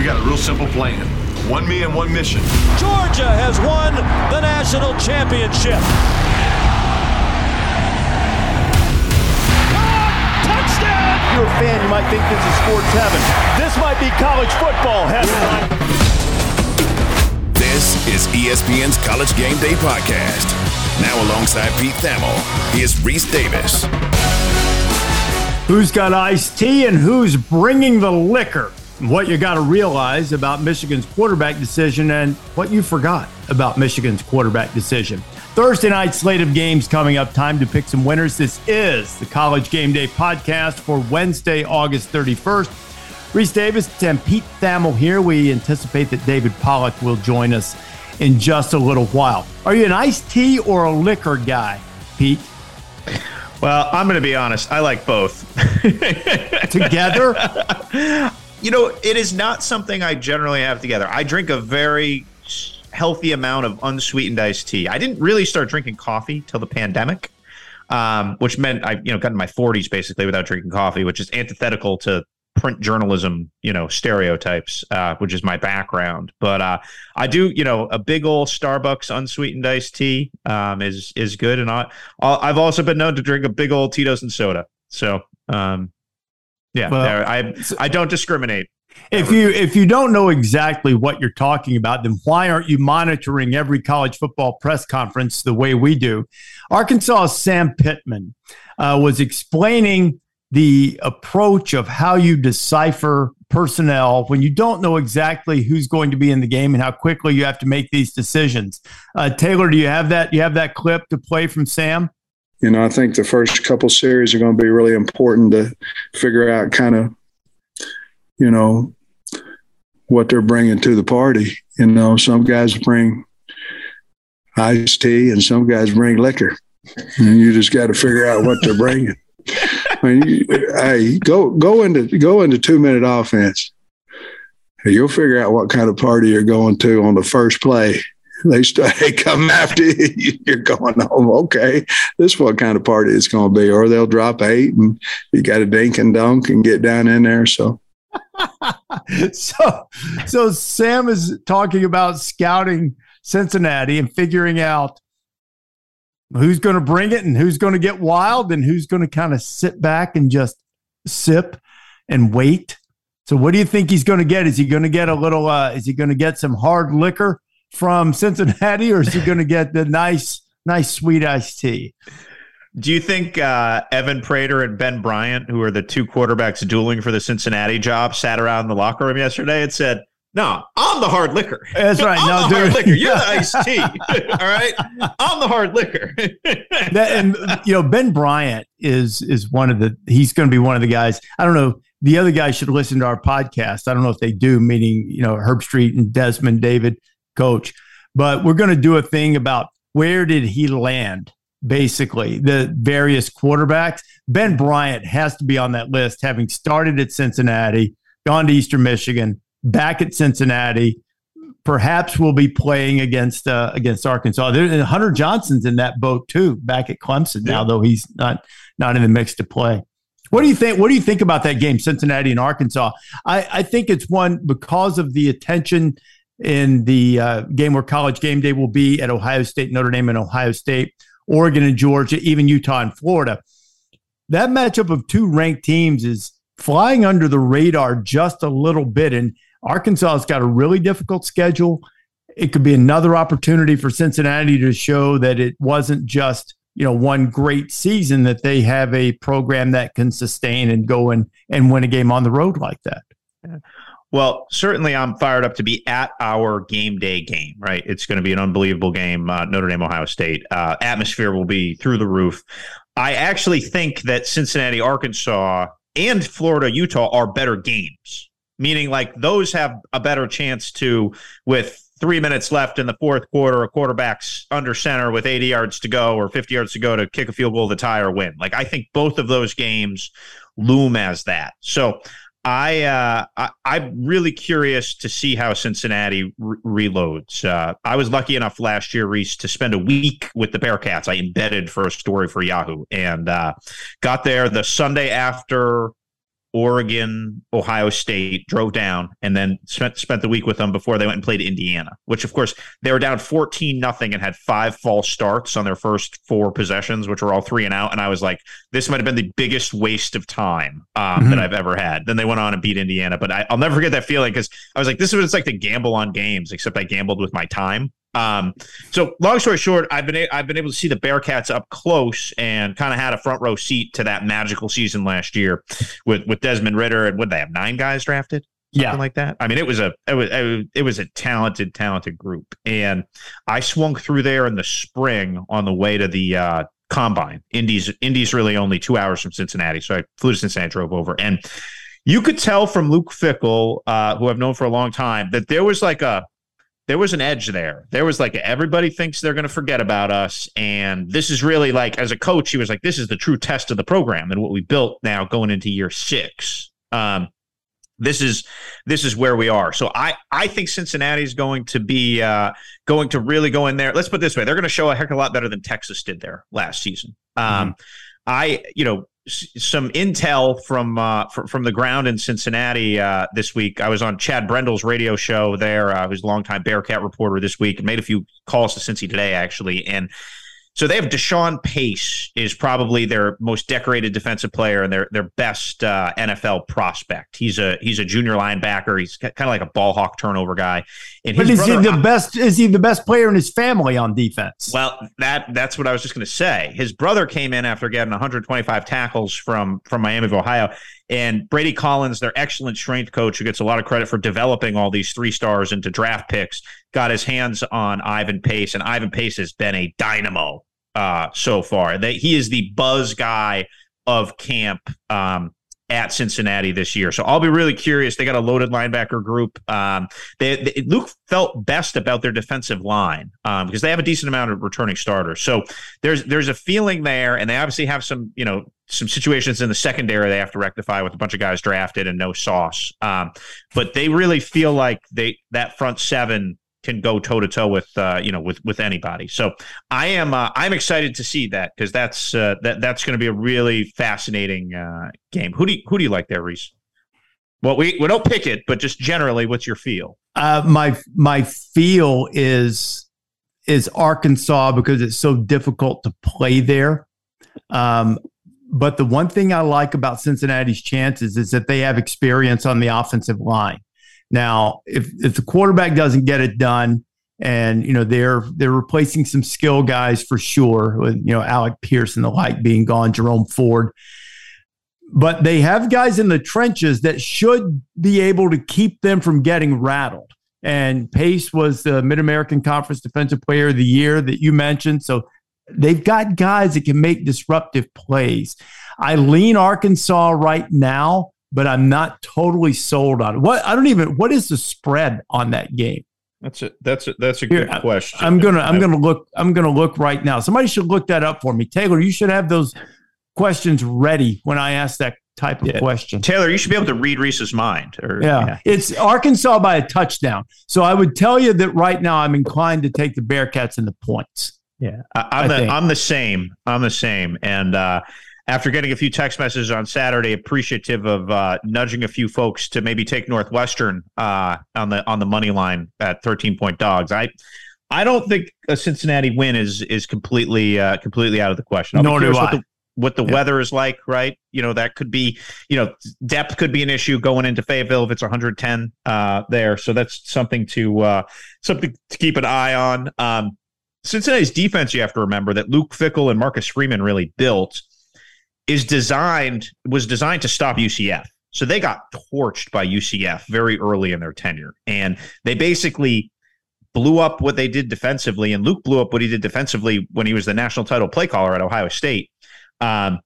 We got a real simple plan. One me and one mission. Georgia has won the national championship. Touchdown! If you're a fan, you might think this is sports heaven. This might be college football heaven. This is ESPN's College Game Day podcast. Now alongside Pete Thamel, here's Rece Davis. Who's got iced tea and who's bringing the liquor? What you got to realize about Michigan's quarterback decision and what you forgot about Michigan's quarterback decision. Thursday night slate of games coming up. Time to pick some winners. This is the College Game Day podcast for Wednesday, August 31st. Rece Davis and Pete Thamel here. We anticipate that David Pollack will join us in just a little while. Are you an iced tea or a liquor guy, Pete? Well, I'm going to be honest. I like both. Together? you know, it is not something I generally have together. I drink a very healthy amount of unsweetened iced tea. I didn't really start drinking coffee till the pandemic, um, which meant I, you know, got in my 40s basically without drinking coffee, which is antithetical to print journalism, you know, stereotypes, uh, which is my background. But uh, I do, you know, a big old Starbucks unsweetened iced tea um, is is good, and I I've also been known to drink a big old Tito's and soda. So um, yeah, well, I I don't discriminate. If you if you don't know exactly what you're talking about, then why aren't you monitoring every college football press conference the way we do? Arkansas Sam Pittman uh, was explaining the approach of how you decipher personnel when you don't know exactly who's going to be in the game and how quickly you have to make these decisions. Uh, Taylor, do you have that? You have that clip to play from Sam? You know, I think the first couple series are going to be really important to figure out kind of, you know, what they're bringing to the party. You know, some guys bring iced tea and some guys bring liquor, and you just got to figure out what they're bringing. I mean, hey, go go into go into two minute offense. You'll figure out what kind of party you're going to on the first play. They start they come after you. You're going home. Okay, this is what kind of party it's going to be. Or they'll drop eight, and you got to dink and dunk and get down in there. So. so, so Sam is talking about scouting Cincinnati and figuring out who's going to bring it and who's going to get wild and who's going to kind of sit back and just sip and wait. So what do you think he's going to get? Is he going to get a little uh is he going to get some hard liquor from Cincinnati or is he going to get the nice nice sweet iced tea? Do you think uh, Evan Prater and Ben Bryant, who are the two quarterbacks dueling for the Cincinnati job, sat around in the locker room yesterday and said, no, I'm the hard liquor. That's right. I'm no, the hard liquor. You're the iced tea. All right. I'm the hard liquor. that, and you know, Ben Bryant is is one of the. He's going to be one of the guys. I don't know. The other guys should listen to our podcast. I don't know if they do. Meaning, you know, Herbstreit and Desmond David, coach. But we're going to do a thing about where did he land. Basically, the various quarterbacks. Ben Bryant has to be on that list, having started at Cincinnati, gone to Eastern Michigan, back at Cincinnati. Perhaps we'll be playing against uh, against Arkansas. There, Hunter Johnson's in that boat too, back at Clemson now, though he's not not in the mix to play. What do you think? What do you think about that game, Cincinnati and Arkansas? I, I think it's one because of the attention in the uh, game where College Game Day will be at Ohio State, Notre Dame, and Ohio State, Oregon and Georgia, even Utah and Florida. That matchup of two ranked teams is flying under the radar just a little bit, and Arkansas has got a really difficult schedule. It could be another opportunity for Cincinnati to show that it wasn't just you know one great season that they have a program that can sustain and go and and win a game on the road like that. Well, certainly I'm fired up to be at our game day game, right? It's going to be an unbelievable game, uh, Notre Dame, Ohio State. Uh, atmosphere will be through the roof. I actually think that Cincinnati, Arkansas, and Florida, Utah are better games meaning like those have a better chance to with three minutes left in the fourth quarter, a quarterback's under center with 80 yards to go or 50 yards to go to kick a field goal to tie or win. Like I think both of those games loom as that. So I, uh, I am really curious to see how Cincinnati re- reloads. Uh, I was lucky enough last year, Rece, to spend a week with the Bearcats. I embedded for a story for Yahoo and uh, got there the Sunday after Oregon, Ohio State, drove down, and then spent spent the week with them before they went and played Indiana. Which, of course, they were down fourteen nothing and had five false starts on their first four possessions, which were all three and out. And I was like, this might have been the biggest waste of time um, mm-hmm. that I've ever had. Then they went on and beat Indiana, but I, will never forget that feeling because I was like, this is what it's like to gamble on games, except I gambled with my time. Um, so long story short, I've been a- I've been able to see the Bearcats up close and kind of had a front row seat to that magical season last year with with Desmond Ridder and would they have nine guys drafted? Something yeah, like that. I mean, it was a it was it was a talented talented group, and I swung through there in the spring on the way to the uh, combine. Indy's Indy's really only two hours from Cincinnati, so I flew to Cincinnati, drove over, and you could tell from Luke Fickell, uh, who I've known for a long time, that there was like a there was an edge there. There was like everybody thinks they're going to forget about us, and this is really like as a coach, he was like, this is the true test of the program and what we built now going into year six. Um, this is this is where we are. So I I think Cincinnati is going to be uh, going to really go in there. Let's put it this way: they're going to show a heck of a lot better than Texas did there last season. Um, mm-hmm. I you know some intel from, uh, from the ground in Cincinnati uh, this week. I was on Chad Brendel's radio show there, uh, who's a longtime Bearcat reporter this week, and made a few calls to Cincy today actually. And so they have Deshawn Pace is probably their most decorated defensive player and their their best uh, NFL prospect. He's a he's a junior linebacker. He's kind of like a ball hawk turnover guy. And but is he the best? Is he the best player in his family on defense? Well, that that's what I was just going to say. His brother came in after getting 125 tackles from from Miami of Ohio, and Brady Collins, their excellent strength coach, who gets a lot of credit for developing all these three stars into draft picks, got his hands on Ivan Pace, and Ivan Pace has been a dynamo uh, so far. That he is the buzz guy of camp um, at Cincinnati this year. So I'll be really curious. They got a loaded linebacker group. Um, they, they, Luke felt best about their defensive line um, because they have a decent amount of returning starters. So there's there's a feeling there, and they obviously have some you know some situations in the secondary they have to rectify with a bunch of guys drafted and no sauce. Um, but they really feel like they that front seven can go toe to toe with uh, you know with with anybody. So I am uh, I'm excited to see that because that's uh, that that's going to be a really fascinating uh, game. Who do you, who do you like there, Rece? Well, we we don't pick it, but just generally, what's your feel? Uh, my my feel is is Arkansas because it's so difficult to play there. Um, but the one thing I like about Cincinnati's chances is that they have experience on the offensive line. Now, if if the quarterback doesn't get it done, and you know they're they're replacing some skill guys for sure, with you know Alec Pierce and the like being gone, Jerome Ford. But they have guys in the trenches that should be able to keep them from getting rattled. And Pace was the Mid American Conference Defensive Player of the Year that you mentioned. So they've got guys that can make disruptive plays. I lean Arkansas right now, but I'm not totally sold on it. What I don't even what is the spread on that game? That's a that's a that's a good question. I'm gonna I'm gonna look I'm gonna look right now. Somebody should look that up for me. Taylor, you should have those questions ready when I ask that type of yeah. question. Taylor, you should be able to read Rece's mind. Or, yeah. yeah. it's Arkansas by a touchdown. So I would tell you that right now I'm inclined to take the Bearcats in the points. Yeah, I, am the I'm the same. I'm the same, and uh, after getting a few text messages on Saturday, appreciative of uh, nudging a few folks to maybe take Northwestern uh, on the on the money line at 13 point dogs. I I don't think a Cincinnati win is is completely uh, completely out of the question. I'll Nor do I. What the, what the yeah. weather is like, right? You know, that could be, you know, depth could be an issue going into Fayetteville if it's 110 uh, there. So that's something to uh, something to keep an eye on. Um, Cincinnati's defense, you have to remember that Luke Fickell and Marcus Freeman really built is designed was designed to stop UCF. So they got torched by UCF very early in their tenure, and they basically blew up what they did defensively. And Luke blew up what he did defensively when he was the national title play caller at Ohio State. Um,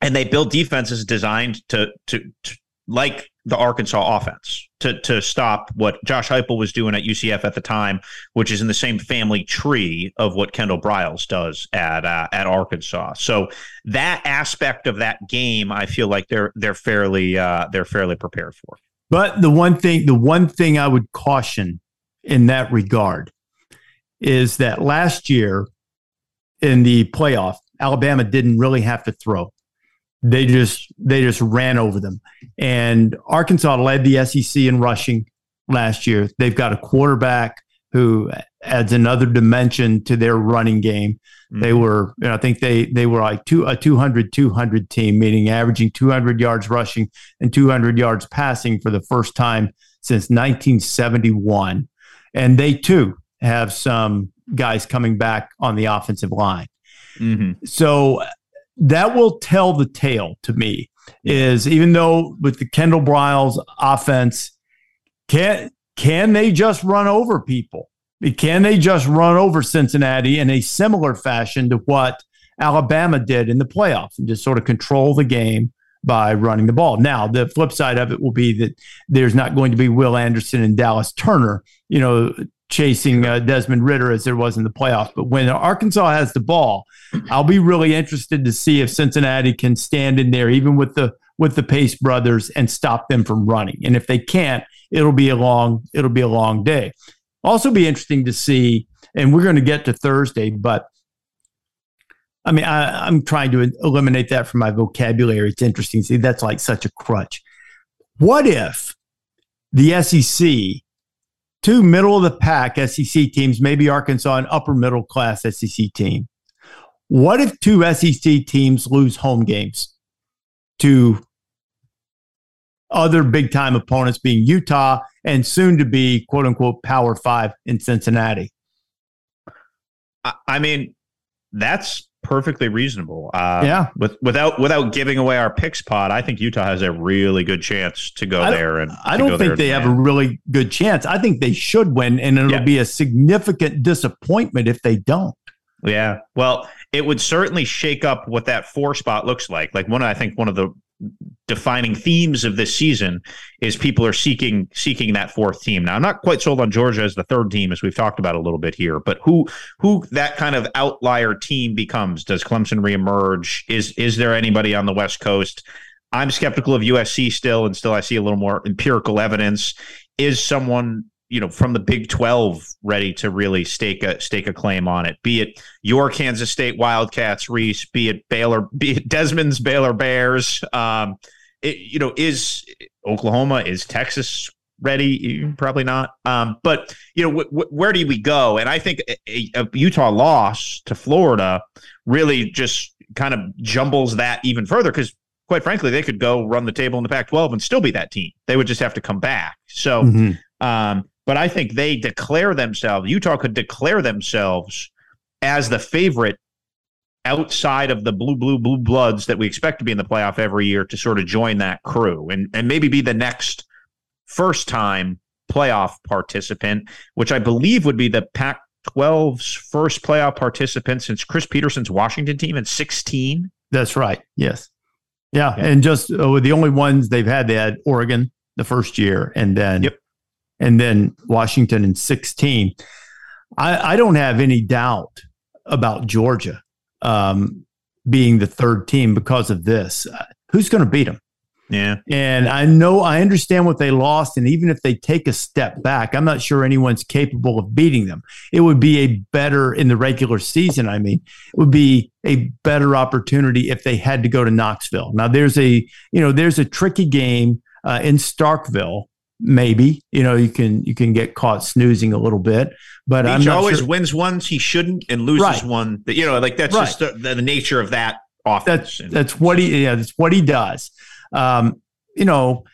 and they built defenses designed to, to, to like the Arkansas offense to to stop what Josh Heupel was doing at UCF at the time, which is in the same family tree of what Kendall Briles does at uh, at Arkansas. So that aspect of that game, I feel like they're they're fairly uh, they're fairly prepared for. But the one thing the one thing I would caution in that regard is that last year in the playoff, Alabama didn't really have to throw they just they just ran over them. And Arkansas led the SEC in rushing last year. They've got a quarterback who adds another dimension to their running game. Mm-hmm. They were, you know, I think they they were like two a 200 200 team, meaning averaging 200 yards rushing and 200 yards passing for the first time since 1971. And they too have some guys coming back on the offensive line. Mm-hmm. So that will tell the tale to me is even though with the Kendall Briles offense, can can they just run over people? Can they just run over Cincinnati in a similar fashion to what Alabama did in the playoffs and just sort of control the game by running the ball? Now, the flip side of it will be that there's not going to be Will Anderson and Dallas Turner, you know, chasing uh, Desmond Ridder as there was in the playoffs. But when Arkansas has the ball, I'll be really interested to see if Cincinnati can stand in there, even with the with the Pace brothers, and stop them from running. And if they can't, it'll be a long it'll be a long day. Also, be interesting to see, and we're going to get to Thursday, but. I mean, I, I'm trying to eliminate that from my vocabulary. It's interesting. See, that's like such a crutch. What if the SEC two middle of the pack SEC teams, maybe Arkansas, an upper middle class SEC team. What if two SEC teams lose home games to other big time opponents being Utah and soon to be quote unquote power five in Cincinnati? I mean, that's perfectly reasonable. Uh, yeah. With, without without giving away our pick spot, I think Utah has a really good chance to go there. And I don't think they have a really good chance. I think they should win, and it'll yeah. be a significant disappointment if they don't. Yeah. Well, it would certainly shake up what that four spot looks like. Like one, I think one of the defining themes of this season is people are seeking seeking that fourth team. Now, I'm not quite sold on Georgia as the third team, as we've talked about a little bit here, but who who that kind of outlier team becomes? Does Clemson reemerge? Is is there anybody on the West Coast? I'm skeptical of USC still, and still I see a little more empirical evidence. Is someone you know from the Big 12 ready to really stake a stake a claim on it be it your Kansas State Wildcats Rece be it Baylor be it Desmond's Baylor Bears um it, you know is Oklahoma is Texas ready probably not um but you know w- w- where do we go and I think a, a Utah loss to Florida really just kind of jumbles that even further cuz quite frankly, they could go run the table in the Pac 12 and still be that team. They would just have to come back. So, mm-hmm. um, but I think they declare themselves, Utah could declare themselves as the favorite outside of the blue, blue, blue bloods that we expect to be in the playoff every year to sort of join that crew and, and maybe be the next first time playoff participant, which I believe would be the Pac 12's first playoff participant since Chris Petersen's Washington team in 16. That's right. Yes. Yeah. yeah. And just uh, the only ones they've had, they had Oregon the first year and then yep and then Washington in 16. I, I don't have any doubt about Georgia um, being the third team because of this. Uh, who's going to beat them? Yeah. And I know, I understand what they lost. And even if they take a step back, I'm not sure anyone's capable of beating them. It would be a better, in the regular season, I mean, it would be a better opportunity if they had to go to Knoxville. Now, there's a, you know, there's a tricky game uh, in Starkville maybe you know you can you can get caught snoozing a little bit but he always sure. wins ones he shouldn't and loses right. one that you know like that's right. just the, the, nature of that offense that's that's what he yeah that's what he does um you know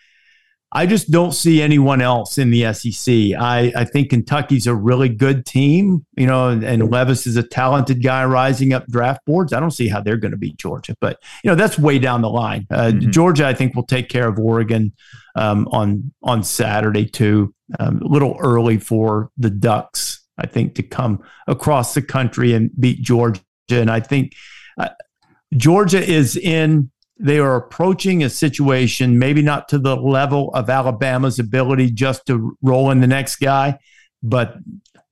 I just don't see anyone else in the SEC. I, I think Kentucky's a really good team, you know, and, and, Levis is a talented guy rising up draft boards. I don't see how they're going to beat Georgia, but you know that's way down the line. Uh, mm-hmm. Georgia, I think, will take care of Oregon um, on on Saturday too. Um, a little early for the Ducks, I think, to come across the country and beat Georgia, and I think uh, Georgia is in. They are approaching a situation, maybe not to the level of Alabama's ability just to roll in the next guy, but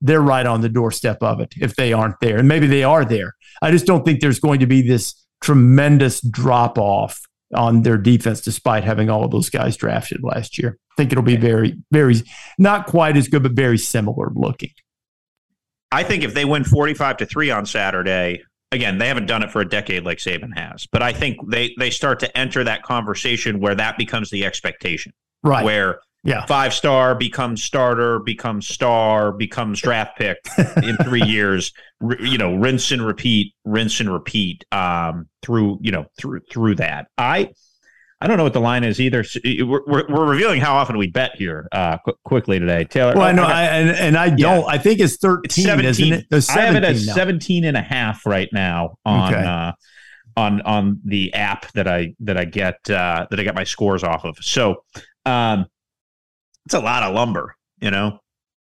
they're right on the doorstep of it if they aren't there. And maybe they are there. I just don't think there's going to be this tremendous drop off on their defense, despite having all of those guys drafted last year. I think it'll be very, very not quite as good, but very similar looking. I think if they win 45 to 3 on Saturday, again, they haven't done it for a decade like Saban has, but I think they they start to enter that conversation where that becomes the expectation, right? Where yeah. five star becomes starter, becomes star, becomes draft pick in three years. R- you know, rinse and repeat, rinse and repeat um, through you know through through that. I I don't know what the line is either. We're, we're, we're revealing how often we bet here uh, qu- quickly today. Taylor. Well, I know, I, and, and I don't. Yeah. I think it's 13, it's 17. isn't it? It's I have it as now. 17 and a half right now on okay. uh, on on the app that I that I get uh, that I get my scores off of. So um, it's a lot of lumber, you know.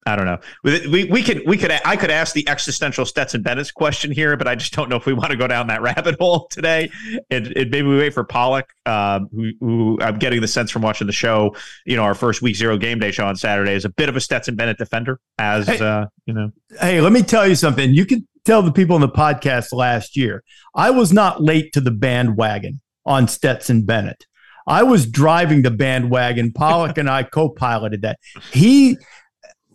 I don't know. We, we could we could I could ask the existential Stetson Bennett's question here, but I just don't know if we want to go down that rabbit hole today. And, maybe we wait for Pollack, um, who, who, I'm getting the sense from watching the show. You know, our first week zero game day show on Saturday is a bit of a Stetson Bennett defender. As hey, uh, you know, hey, let me tell you something. You can tell the people in the podcast last year. I was not late to the bandwagon on Stetson Bennett. I was driving the bandwagon. Pollack and I co-piloted that. He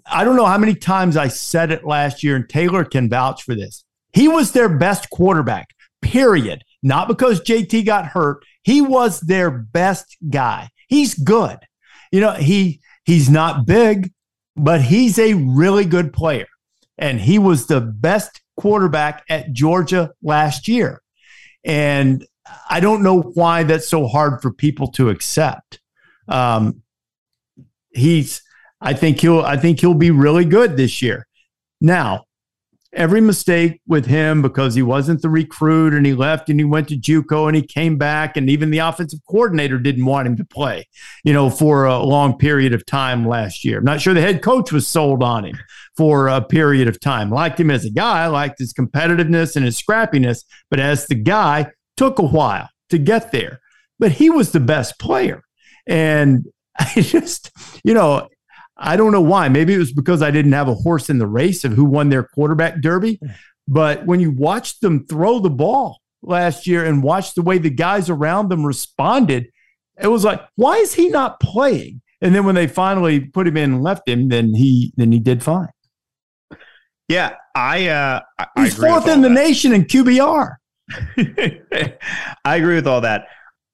I don't know how many times I said it last year, and Taylor can vouch for this. He was their best quarterback, period. Not because JT got hurt. He was their best guy. He's good. You know, he he's not big, but he's a really good player. And he was the best quarterback at Georgia last year. And I don't know why that's so hard for people to accept. Um, he's I think he'll I think he'll be really good this year. Now, every mistake with him because he wasn't the recruit and he left and he went to JUCO and he came back and even the offensive coordinator didn't want him to play, you know, for a long period of time last year. I'm not sure the head coach was sold on him for a period of time. Liked him as a guy, liked his competitiveness and his scrappiness, but as the guy took a while to get there. But he was the best player. And I just, you know, I don't know why. Maybe it was because I didn't have a horse in the race of who won their quarterback derby. But when you watched them throw the ball last year and watch the way the guys around them responded, it was like, why is he not playing? And then when they finally put him in and left him, then he then he did fine. Yeah, I uh I, he's fourth in the nation in QBR. I agree with all that.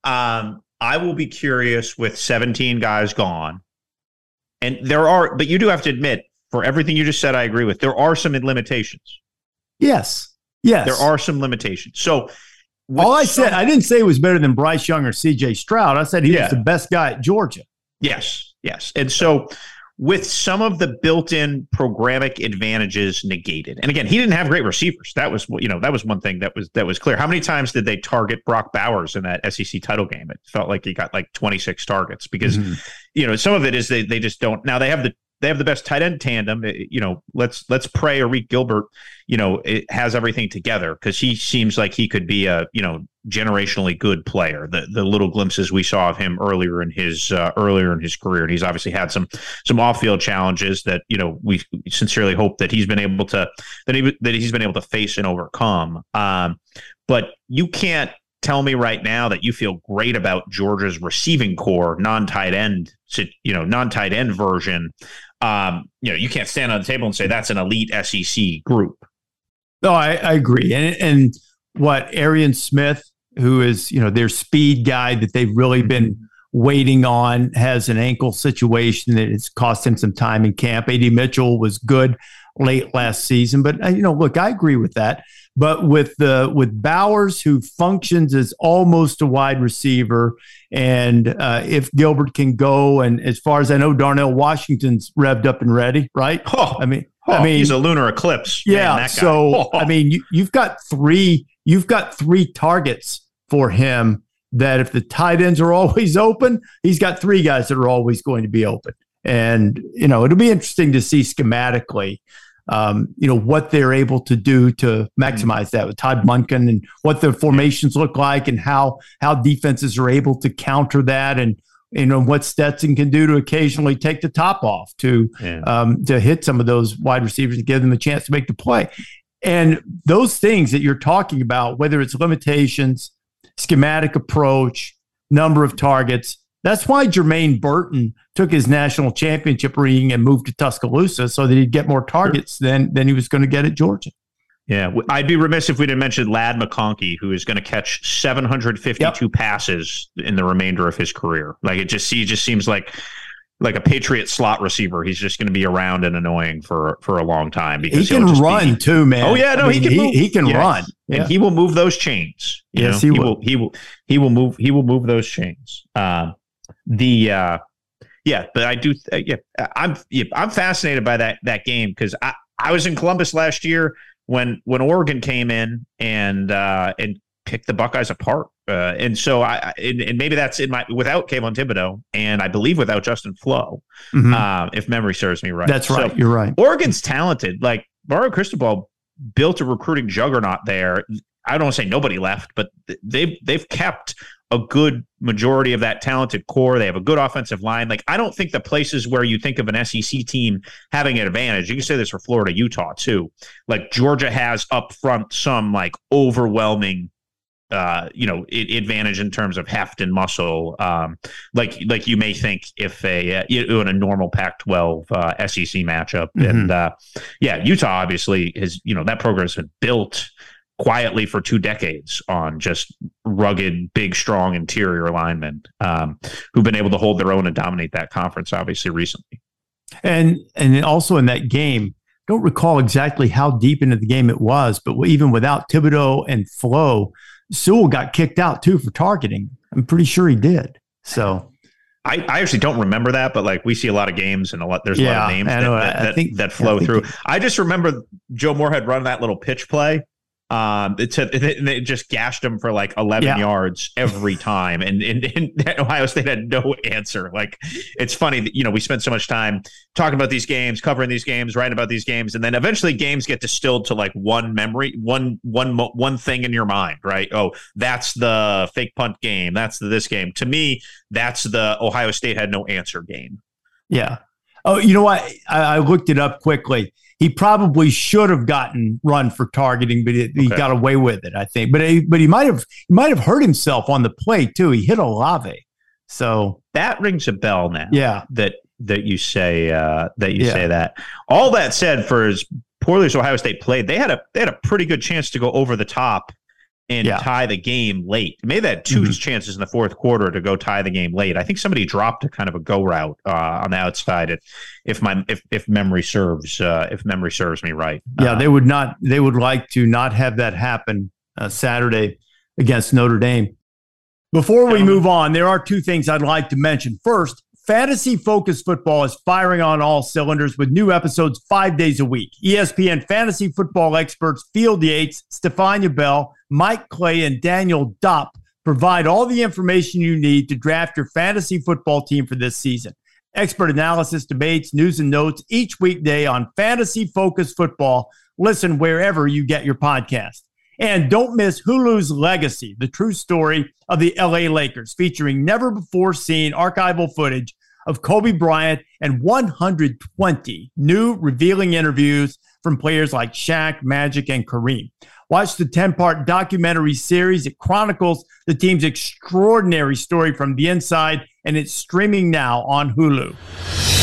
Um, I will be curious with 17 guys gone and there are, but you do have to admit, for everything you just said, I agree with. There are some limitations. Yes. Yes. There are some limitations. So all I some, said, I didn't say it was better than Bryce Young or CJ Stroud. I said he yeah. was the best guy at Georgia. Yes. Yes. And so with some of the built-in programmatic advantages negated. And again, he didn't have great receivers. That was you know that was one thing that was that was clear. How many times did they target Brock Bowers in that SEC title game? It felt like he got like 26 targets because mm-hmm. you know some of it is they they just don't. Now they have the they have the best tight end tandem. You know, let's let's pray Arik Gilbert, you know, it has everything together because he seems like he could be a you know generationally good player. The the little glimpses we saw of him earlier in his uh, earlier in his career, and he's obviously had some some off field challenges that you know we sincerely hope that he's been able to that he that he's been able to face and overcome. Um, but you can't tell me right now that you feel great about Georgia's receiving corps, non tight end, you know, non tight end version um, you know, you can't stand on the table and say that's an elite SEC group. No, I, I agree. And, and what Arian Smith, who is, you know, their speed guy that they've really mm-hmm. been waiting on, has an ankle situation that it's cost him some time in camp. AD Mitchell was good late last season, but uh, you know, look, I agree with that. But with the with Bowers, who functions as almost a wide receiver, and uh, if Gilbert can go, and as far as I know, Darnell Washington's revved up and ready, right? Oh, I mean, oh, I mean, he's a lunar eclipse. Yeah. Man, so oh. I mean, you, you've got three, you've got three targets for him. That if the tight ends are always open, he's got three guys that are always going to be open. And you know, it'll be interesting to see schematically um, you know what they're able to do to maximize that with Todd Monken and what the formations look like and how how defenses are able to counter that and you know what Stetson can do to occasionally take the top off to yeah. um, to hit some of those wide receivers and give them a chance to make the play. And those things that you're talking about, whether it's limitations, schematic approach, number of targets, that's why Jermaine Burton took his national championship ring and moved to Tuscaloosa so that he'd get more targets than than he was going to get at Georgia. Yeah, I'd be remiss if we didn't mention Ladd McConkey, who is going to catch 752 yep. passes in the remainder of his career. Like it just, he just seems like like a Patriot slot receiver. He's just going to be around and annoying for for a long time because he can run be, too, man. Oh yeah, no, I mean, he can. He, he can yeah. run, yeah. and he will move those chains. yes, know? he, will. He will. He will move. He will move those chains. Uh, the uh, yeah, but I do. Uh, yeah, I'm. Yeah, I'm fascinated by that that game because I I was in Columbus last year when when Oregon came in and uh, and picked the Buckeyes apart. Uh, and so I and, and, maybe that's in my without Kayvon Thibodeaux and I believe without Justin Flowe, mm-hmm. uh, if memory serves me right. That's right. So You're right. Oregon's talented. Like Mario Cristobal built a recruiting juggernaut there. I don't say nobody left, but they've they've kept a good majority of that talented core. They have a good offensive line. Like I don't think the places where you think of an SEC team having an advantage. You can say this for Florida, Utah too. Like Georgia has up front some like overwhelming uh, you know, advantage in terms of heft and muscle, um, like like you may think if a uh, in a normal Pac-12 uh, SEC matchup, mm-hmm. and uh, yeah, Utah obviously is you know that program's been built quietly for two decades on just rugged, big, strong interior linemen um, who've been able to hold their own and dominate that conference. Obviously, recently, and and also in that game. Don't recall exactly how deep into the game it was, but even without Thibodeaux and Flowe, Sewell got kicked out too for targeting. I'm pretty sure he did. So I, I actually don't remember that, but like we see a lot of games and a lot there's a lot of names that, that, that, think, that, flow through. I just remember Joe Moorhead run that little pitch play um, it, it, it, just gashed him for like 11 yeah. yards every time. And, and, and, Ohio State had no answer. Like, it's funny that, you know, we spent so much time talking about these games, covering these games, writing about these games. And then eventually games get distilled to like one memory, one, one, one thing in your mind, right? Oh, that's the fake punt game. That's the, this game. To me, that's the Ohio State had no answer game. Yeah. Oh, you know what? I, I looked it up quickly he probably should have gotten run for targeting, but it, okay. he got away with it, I think. But he, but he might have he might have hurt himself on the play too. He hit Olave, so that rings a bell now. Yeah, that that you say uh, that you yeah. say that. All that said, for as poorly as Ohio State played, they had a they had a pretty good chance to go over the top and yeah. tie the game late. Maybe they had 2 mm-hmm. chances in the fourth quarter to go tie the game late. I think somebody dropped a kind of a go route uh, on the outside. If, if my if if memory serves uh, if memory serves me right. Yeah, uh, they would not. They would like to not have that happen uh, Saturday against Notre Dame. Before we move on, there are two things I'd like to mention. First, Fantasy Focus Football is firing on all cylinders with new episodes five days a week. ESPN fantasy football experts Field Yates, Stefania Bell, Mike Clay, and Daniel Dopp provide all the information you need to draft your fantasy football team for this season. Expert analysis, debates, news, and notes each weekday on Fantasy Focus Football. Listen wherever you get your podcast. And don't miss Hulu's Legacy, the true story of the LA Lakers, featuring never before seen archival footage of Kobe Bryant and 120 new revealing interviews from players like Shaq, Magic, and Kareem. Watch the 10 part documentary series. It chronicles the team's extraordinary story from the inside, and it's streaming now on Hulu.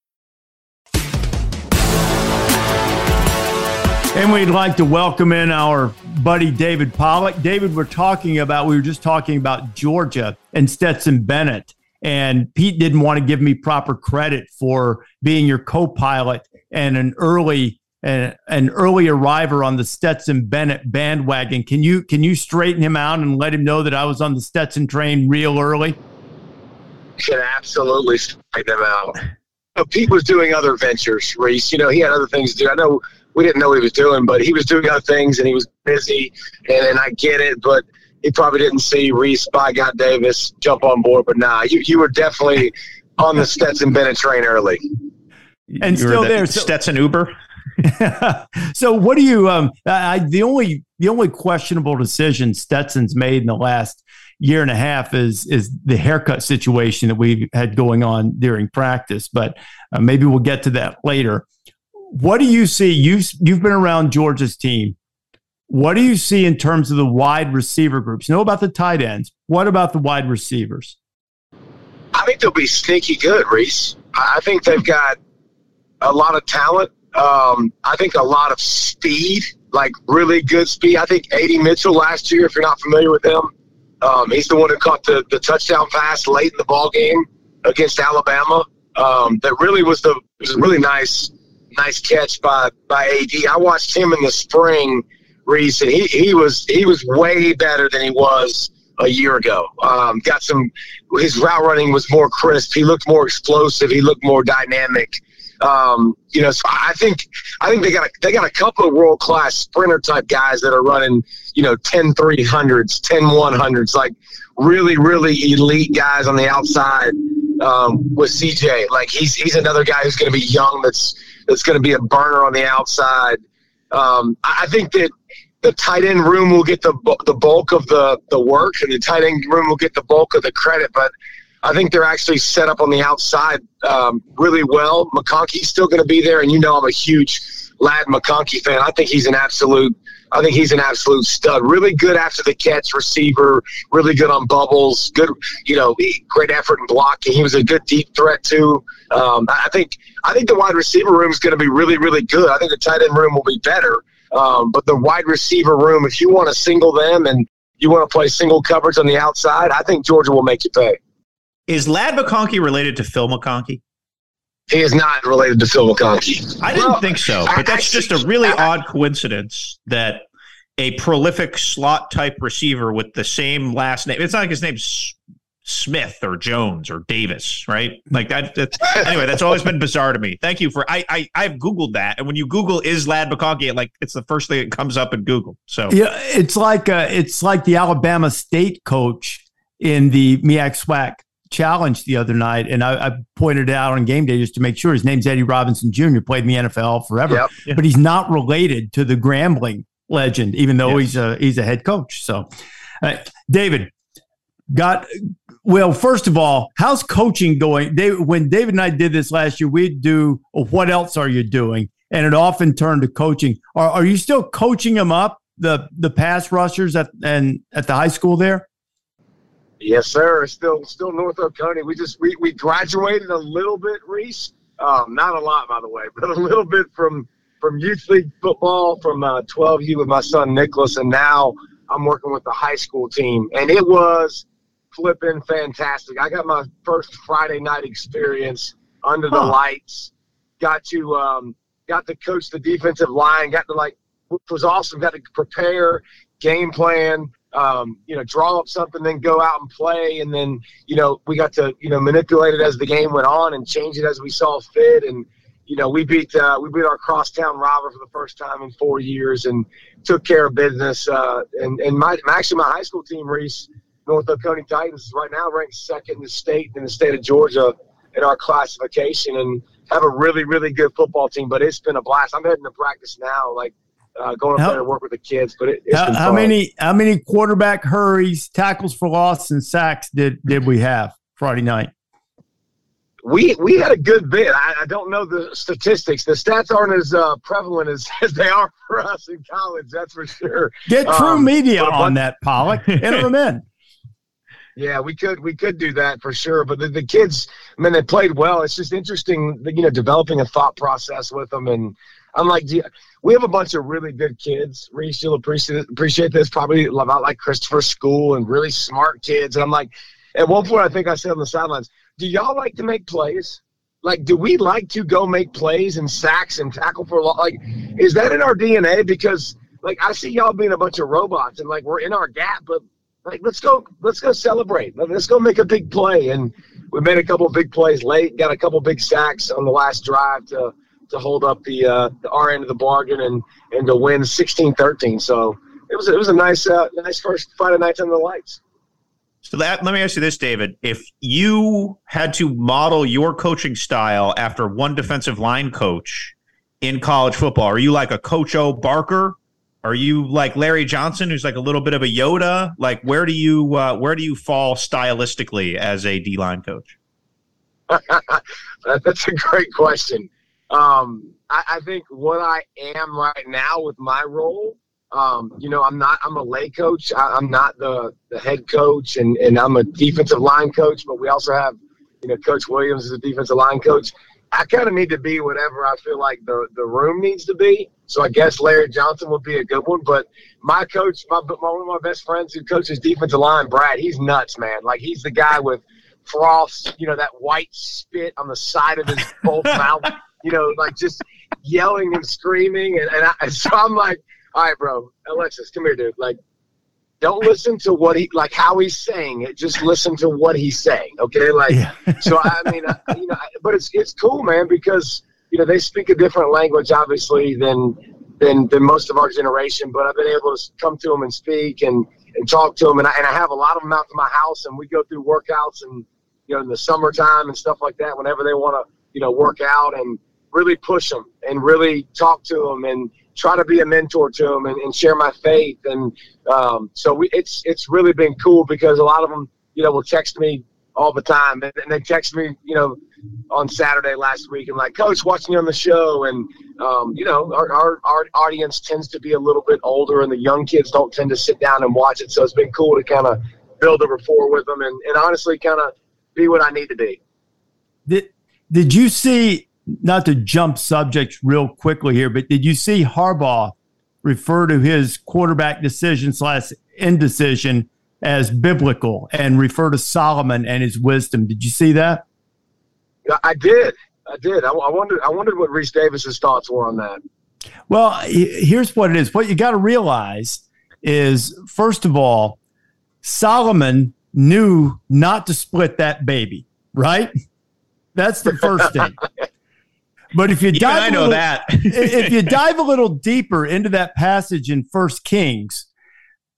And we'd like to welcome in our buddy David Pollack. David, we're talking about, we were just talking about Georgia and Stetson Bennett. And Pete didn't want to give me proper credit for being your co pilot and an early an, early arriver on the Stetson Bennett bandwagon. Can you can you straighten him out and let him know that I was on the Stetson train real early? Can absolutely straighten him out. Pete was doing other ventures, Rece. You know, he had other things to do. I know we didn't know what he was doing, but he was doing other things and he was busy. And, and I get it, but he probably didn't see Rece, by God Davis, jump on board. But nah, you, you were definitely on the Stetson Bennett train early. And You were still the there. Stetson Uber. so what do you um I, the only the only questionable decision Stetson's made in the last year and a half is is the haircut situation that we've had going on during practice but uh, maybe we'll get to that later what do you see you've you've been around Georgia's team what do you see in terms of the wide receiver groups you know about the tight ends what about the wide receivers I think they'll be sneaky good, Rece. I think they've got a lot of talent. Um, I think a lot of speed, like really good speed. I think A.D. Mitchell last year, if you're not familiar with him, um, he's the one who caught the, the touchdown pass late in the ball game against Alabama. Um, that really was the was a really nice nice catch by by AD. I watched him in the spring, Rece, and he, he was he was way better than he was a year ago. Um, got some his route running was more crisp. He looked more explosive. He looked more dynamic. Um, you know, so I think I think they got a, they got a couple of world class sprinter type guys that are running, you know, 10 300s, 10 100s, like really really elite guys on the outside um, with CJ. Like he's he's another guy who's going to be young. That's that's going to be a burner on the outside. Um, I I think that the tight end room will get the the bulk of the the work, and the tight end room will get the bulk of the credit. But I think they're actually set up on the outside um, really well. McConkey's still going to be there, and you know I'm a huge Ladd McConkey fan. I think he's an absolute. I think he's an absolute stud. Really good after the catch receiver. Really good on bubbles. Good, you know, great effort in blocking. He was a good deep threat too. Um, I think I think the wide receiver room is going to be really really good. I think the tight end room will be better. Um, but the wide receiver room, if you want to single them and you want to play single coverage on the outside, I think Georgia will make you pay. Is Ladd McConkey related to Phil McConkey? He is not related to Phil McConkey. I didn't Well, think so, but that's just a really odd coincidence that a prolific slot type receiver with the same last name. It's not like his name's Smith or Jones or Davis, right? Like that. That's, anyway, that's always been bizarre to me. Thank you for. I I I've googled that, and when you Google is Ladd McConkey, like it's the first thing that comes up in Google. So Yeah, it's like uh, it's like the Alabama State coach in the MEAC SWAC challenge the other night, and I, I pointed it out on game day just to make sure. His name's Eddie Robinson Jr. Played in the NFL forever, Yep. but he's not related to the Grambling legend, even though Yeah. he's a he's a head coach. So, uh, David got well. First of all, how's coaching going? Dave, when David and I did this last year, we'd do "Oh, what else are you doing, and it often turned to coaching. Are are you still coaching them up the the pass rushers at and at the high school there? Yes, sir. Still, still North Northrop County. We just we, we graduated a little bit, Rece. Um, not a lot, by the way, but a little bit from from youth league football from uh, 12U with my son Nicholas, and now I'm working with the high school team, and it was flipping fantastic. I got my first Friday night experience under the lights. Got to um, got to coach the defensive line. Got to like, which was awesome. Got to prepare game plan. Um, you know, draw up something, then go out and play, and then you know we got to you know manipulate it as the game went on and change it as we saw fit. And you know we beat uh, we beat our crosstown rival for the first time in four years and took care of business. Uh, and and my actually my high school team, Rece, North Oconee Titans, right now ranked second in the state in the state of Georgia in our classification, and have a really really good football team. But it's been a blast. I'm heading to practice now, like uh, going up How- there to work with the kids. But it, it's How, how many how many quarterback hurries, tackles for loss, and sacks did did we have Friday night? we we had a good bit. I, I don't know the statistics. The stats aren't as uh, prevalent as, as they are for us in college. That's for sure. Get true Um, media but- on that, Pollack. Enter them in. Yeah, we could we could do that for sure. But the, the kids, I mean, they played well. It's just interesting, you know, developing a thought process with them. And I'm like, do you- we have a bunch of really good kids. Rece, you'll appreciate appreciate this. Probably about like Christopher School and really smart kids. And I'm like, at one point, I think I said on the sidelines, do y'all like to make plays? Like, do we like to go make plays and sacks and tackle for a lot? Like, is that in our DNA? Because like I see y'all being a bunch of robots and like we're in our gap, but like let's go let's go celebrate. Let's go make a big play. And we made a couple big plays late, got a couple big sacks on the last drive to to hold up the uh, the R end of the bargain and and to win 16-13. So it was it was a nice uh, nice first Friday night under the lights. So that, let me ask you this, David: If you had to model your coaching style after one defensive line coach in college football, are you like a Coach O Barker? Are you like Larry Johnson, who's like a little bit of a Yoda? Like, where do you uh, where do you fall stylistically as a D line coach? That's a great question. Um, I, I think what I am right now with my role um, you know, I'm not. I'm a lay coach. I, am not the, the head coach, and, and I'm a defensive line coach. But we also have, you know, Coach Williams is a defensive line coach. I kind of need to be whatever I feel like the the room needs to be. So I guess Larry Johnson would be a good one. But my coach, my, my one of my best friends who coaches defensive line, Brad, he's nuts, man. Like he's the guy with frost, you know, that white spit on the side of his both mouth, you know, like just yelling and screaming. And, and I, so I'm like all right, bro, Alexis, come here, dude. Like, don't listen to what he like how he's saying it. Just listen to what he's saying. Okay, like yeah. so. I mean, I, you know, but it's it's cool, man, because you know they speak a different language, obviously, than than than most of our generation. But I've been able to come to them and speak and and talk to them, and I, and I have a lot of them out to my house, and we go through workouts and you know in the summertime and stuff like that. Whenever they want to you know work out and really push them and really talk to them and try to be a mentor to them and, and share my faith. And um, so we, it's it's really been cool because a lot of them, you know, will text me all the time, and, and they text me, you know, on Saturday last week and like, Coach, watching you on the show, and um, you know, our, our our audience tends to be a little bit older, and the young kids don't tend to sit down and watch it. So it's been cool to kind of build a rapport with them, and, and honestly, kind of be what I need to be. Did Did you see not to jump subjects real quickly here, but did you see Harbaugh refer to his quarterback decision slash indecision as biblical and refer to Solomon and his wisdom? Did you see that? I did. I did. I, I wondered. I wondered what Rece Davis's thoughts were on that. Well, here's what it is. What you got to realize is, first of all, Solomon knew not to split that baby, right? That's the first thing. But if you dive, yeah, I know little, that. if you dive a little deeper into that passage in First Kings,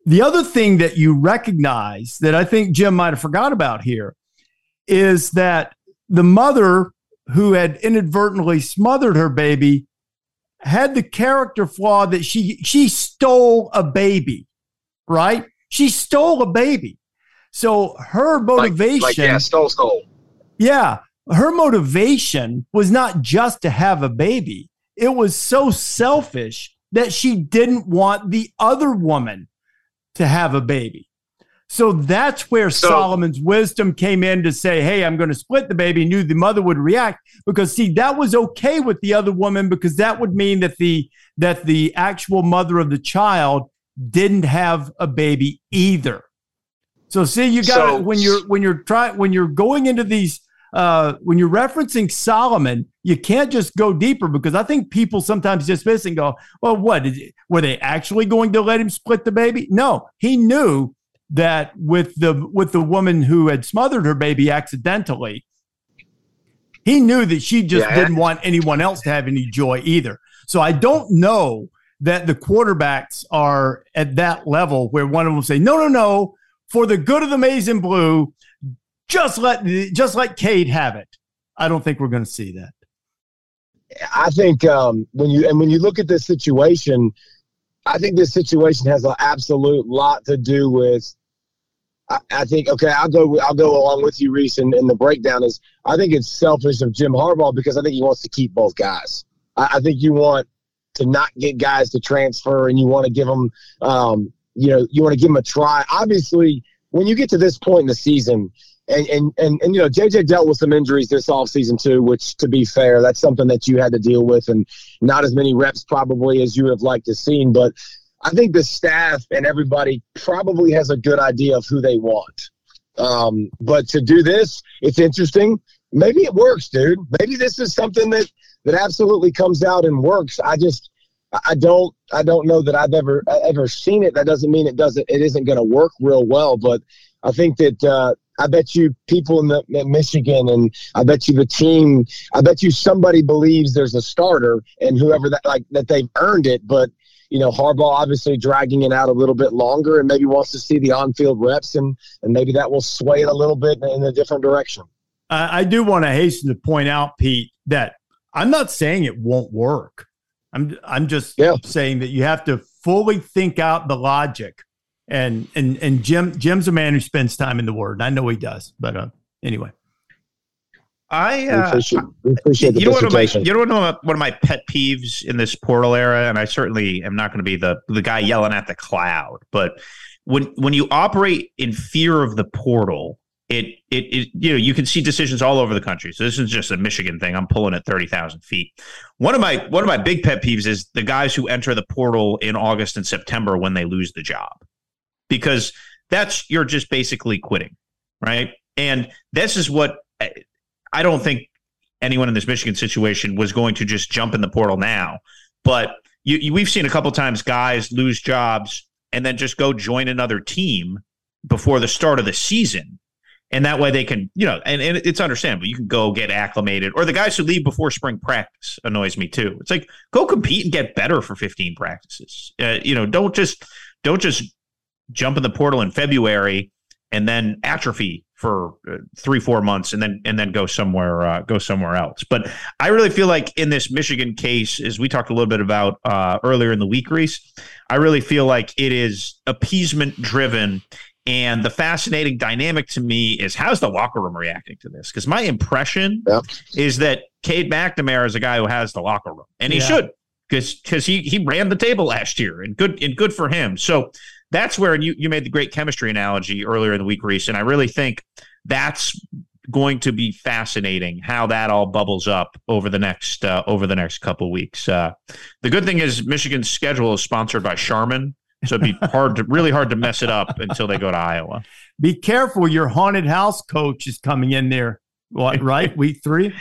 the other thing that you recognize that I think Jim might have forgot about here is that the mother who had inadvertently smothered her baby had the character flaw that she she stole a baby, right? She stole a baby. So her motivation, like, like yeah, stole, stole. Yeah, her motivation was not just to have a baby. It was so selfish that she didn't want the other woman to have a baby. So that's where so, Solomon's wisdom came in to say, Hey, I'm going to split the baby. Knew the mother would react because see, that was okay with the other woman because that would mean that the, that the actual mother of the child didn't have a baby either. So see, you got so, when you're, when you're trying, when you're going into these uh, when you're referencing Solomon, you can't just go deeper because I think people sometimes dismiss and go, well, what? Were they actually going to let him split the baby? No, he knew that with the with the woman who had smothered her baby accidentally, he knew that she just yeah. didn't want anyone else to have any joy either. So I don't know that the quarterbacks are at that level where one of them say, no, no, no, for the good of the maize and blue, just let just let Cade have it. I don't think we're going to see that. I think um, when you and when you look at this situation, I think this situation has an absolute lot to do with. I, I think okay, I'll go. I'll go along with you, Rece. And, and, the breakdown is, I think it's selfish of Jim Harbaugh because I think he wants to keep both guys. I, I think you want to not get guys to transfer, and you want to give them, um, you know, you want to give them a try. Obviously, when you get to this point in the season, and, and, and, and, you know, JJ dealt with some injuries this offseason too, which to be fair, that's something that you had to deal with and not as many reps probably as you would have liked to seen. But I think the staff and everybody probably has a good idea of who they want. Um, but to do this, it's interesting. maybe it works, dude. Maybe this is something that that absolutely comes out and works. I just I don't I don't know that I've ever ever seen it. That doesn't mean it doesn't it isn't going to work real well. But I think that uh, I bet you people in, the, in Michigan and I bet you the team. I bet you somebody believes there's a starter and whoever that like that they've earned it. But you know Harbaugh obviously dragging it out a little bit longer and maybe wants to see the on-field reps and and maybe that will sway it a little bit in a different direction. I do want to hasten to point out, Pete, that I'm not saying it won't work. I'm I'm just yeah. saying that you have to fully think out the logic. And and and Jim Jim's a man who spends time in the Word. I know he does, but uh, anyway. I uh, appreciate, appreciate you know one of my you know my, one of my pet peeves in this portal era, and I certainly am not going to be the the guy yelling at the cloud, but when when you operate in fear of the portal, it, it, it, you know, you can see decisions all over the country. So this is just a Michigan thing. I'm pulling at 30,000 feet. One of my, one of my big pet peeves is the guys who enter the portal in August and September when they lose the job, because that's, you're just basically quitting. Right. And this is what I don't think anyone in this Michigan situation was going to just jump in the portal now, but you, you, we've seen a couple times guys lose jobs and then just go join another team before the start of the season and that way they can, you know, and, and it's understandable. You can go get acclimated, or the guys who leave before spring practice annoys me too. It's like go compete and get better for 15 practices. Uh, you know, don't just don't just jump in the portal in February and then atrophy for uh, three four months and then and then go somewhere uh, go somewhere else. But I really feel like in this Michigan case, as we talked a little bit about uh, earlier in the week, Rece, I really feel like it is appeasement driven and the fascinating dynamic to me is how's the locker room reacting to this? Because my impression yep. is that Cade McNamara is a guy who has the locker room, and he yeah. should, because because he he ran the table last year, and good and good for him. So that's where you you made the great chemistry analogy earlier in the week, Rece, and I really think that's going to be fascinating how that all bubbles up over the next uh, over the next couple weeks. Uh, the good thing is Michigan's schedule is sponsored by Charmin. So it'd be hard to really hard to mess it up until they go to Iowa. Be careful, your haunted house coach is coming in there. What right? Week three.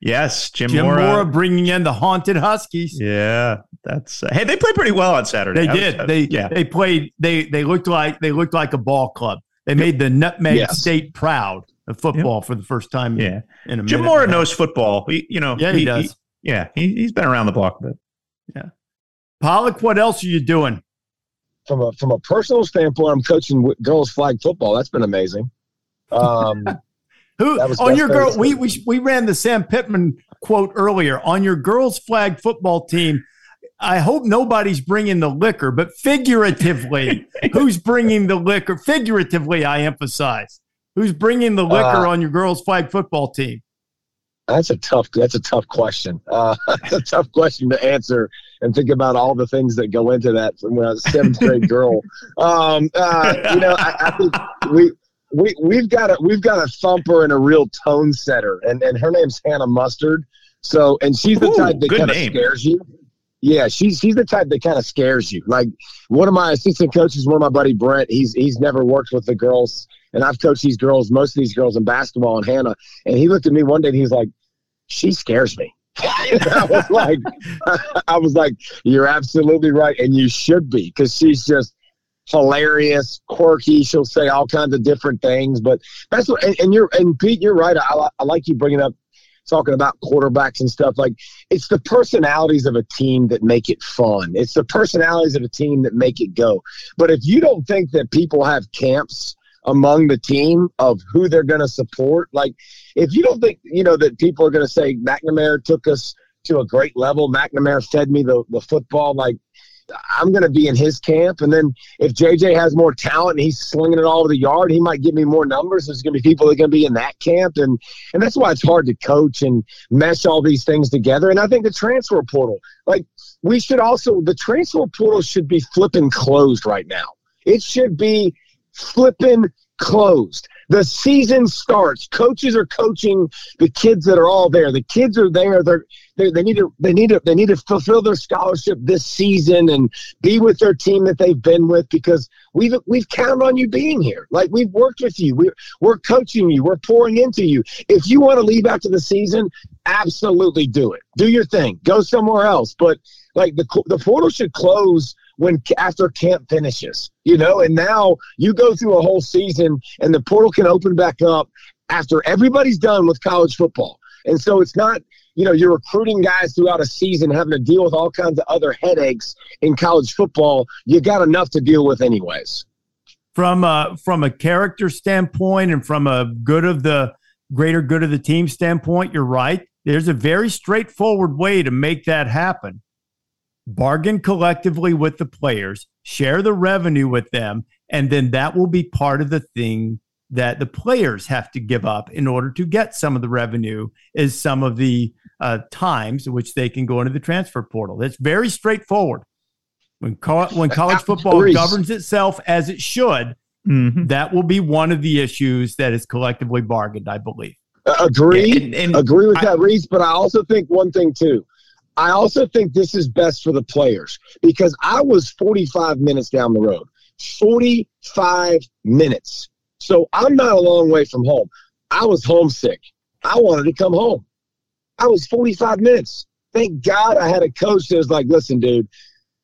Yes, Jim, Jim Mora. Mora bringing in the haunted Huskies. Yeah, that's uh, hey. They played pretty well on Saturday. They did. Was, they yeah. They played. They they looked like they looked like a ball club. They made the Nutmeg yes. State proud of football yep. for the first time. Yeah, in, in a Jim Mora knows football. He, you know. Yeah, he, he does. He, yeah, he, he's been around the block a bit. Yeah. Pollack, what else are you doing? from a from a personal standpoint, I'm coaching girls flag football. That's been amazing. Um, Who on your girl? We, we we ran the Sam Pittman quote earlier on your girls flag football team. I hope nobody's bringing the liquor, but figuratively, who's bringing the liquor? Figuratively, I emphasize. Who's bringing the liquor uh, on your girls flag football team? That's a tough. That's a tough question. Uh, that's a tough question to answer and think about all the things that go into that from when I was a seventh grade girl. Um, uh, you know, I, I, think we we we've got a we've got a thumper and a real tone setter, and and her name's Hannah Mustard. So, and she's the Ooh, type that kind of scares you. Yeah, she's she's the type that kind of scares you. Like one of my assistant coaches, one of my buddy Brent, he's he's never worked with the girls, and I've coached these girls, most of these girls in basketball, and Hannah, and he looked at me one day and he's like, "She scares me." I was like, I was like, you're absolutely right, and you should be because she's just hilarious, quirky. She'll say all kinds of different things, but that's what. And, and you're and Pete, you're right. I, I like you bringing up talking about quarterbacks and stuff. Like it's the personalities of a team that make it fun. It's the personalities of a team that make it go. But if you don't think that people have camps among the team of who they're going to support. Like, if you don't think, you know, that people are going to say McNamara took us to a great level, McNamara fed me the, the football, like, I'm going to be in his camp. And then if JJ has more talent and he's slinging it all over the yard, he might give me more numbers. There's going to be people that are going to be in that camp. And, and that's why it's hard to coach and mesh all these things together. And I think the transfer portal, like, we should also, the transfer portal should be flipping closed right now. It should be flipping closed. The season starts. Coaches are coaching the kids that are all there. The kids are there. They're, they they need to they need to they need to fulfill their scholarship this season and be with their team that they've been with because we've we've counted on you being here. Like we've worked with you. We're we're coaching you. We're pouring into you. If you want to leave after the season, absolutely do it. Do your thing. Go somewhere else. But like the the portal should close when after camp finishes, you know, and now you go through a whole season and the portal can open back up after everybody's done with college football. And so it's not, you know, you're recruiting guys throughout a season, having to deal with all kinds of other headaches in college football. You got enough to deal with, anyways. From a, from a character standpoint and from a good of the greater good of the team standpoint, you're right. There's a very straightforward way to make that happen bargain collectively with the players, share the revenue with them, and then that will be part of the thing that the players have to give up in order to get some of the revenue is some of the uh, times in which they can go into the transfer portal. It's very straightforward. When, co- when college football governs itself as it should, mm-hmm. that will be one of the issues that is collectively bargained, I believe. Uh, agree, and, and agree with I, that, Rece. But I also think one thing too. I also think this is best for the players because I was 45 minutes down the road. 45 minutes. So I'm not a long way from home. I was homesick. I wanted to come home. I was 45 minutes. Thank God I had a coach that was like, listen, dude,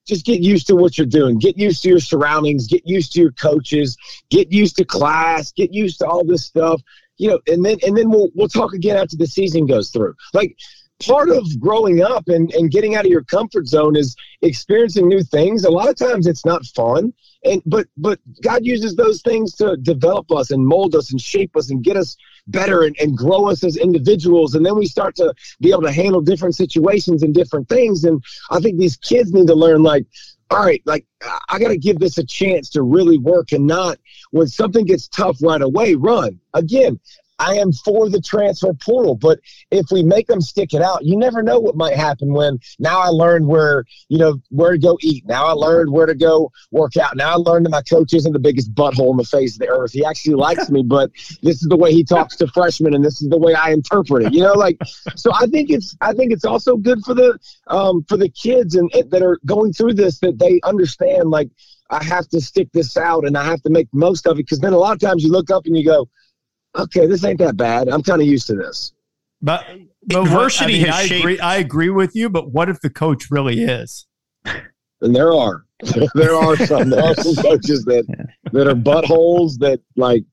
just get used to what you're doing. Get used to your surroundings. Get used to your coaches. Get used to class. Get used to all this stuff. You know, and then and then we'll we'll talk again after the season goes through. Like part of growing up and, and getting out of your comfort zone is experiencing new things. A lot of times it's not fun. And but but God uses those things to develop us and mold us and shape us and get us better and, and grow us as individuals. And then we start to be able to handle different situations and different things. And I think these kids need to learn like, all right, like I got to give this a chance to really work and not when something gets tough right away, run. Again, I am for the transfer portal, but if we make them stick it out, you never know what might happen when now I learned where, you know, where to go eat. Now I learned where to go work out. Now I learned that my coach isn't the biggest butthole in the face of the earth. He actually likes me, but this is the way he talks to freshmen and this is the way I interpret it. You know, like so I think it's I think it's also good for the um for the kids and that are going through this that they understand like I have to stick this out and I have to make most of it because then a lot of times you look up and you go, okay, this ain't that bad. I'm kind of used to this. But, but adversity what, I, mean, I agree. I agree with you. But what if the coach really is? And there are there are some there are some coaches that that are buttholes that like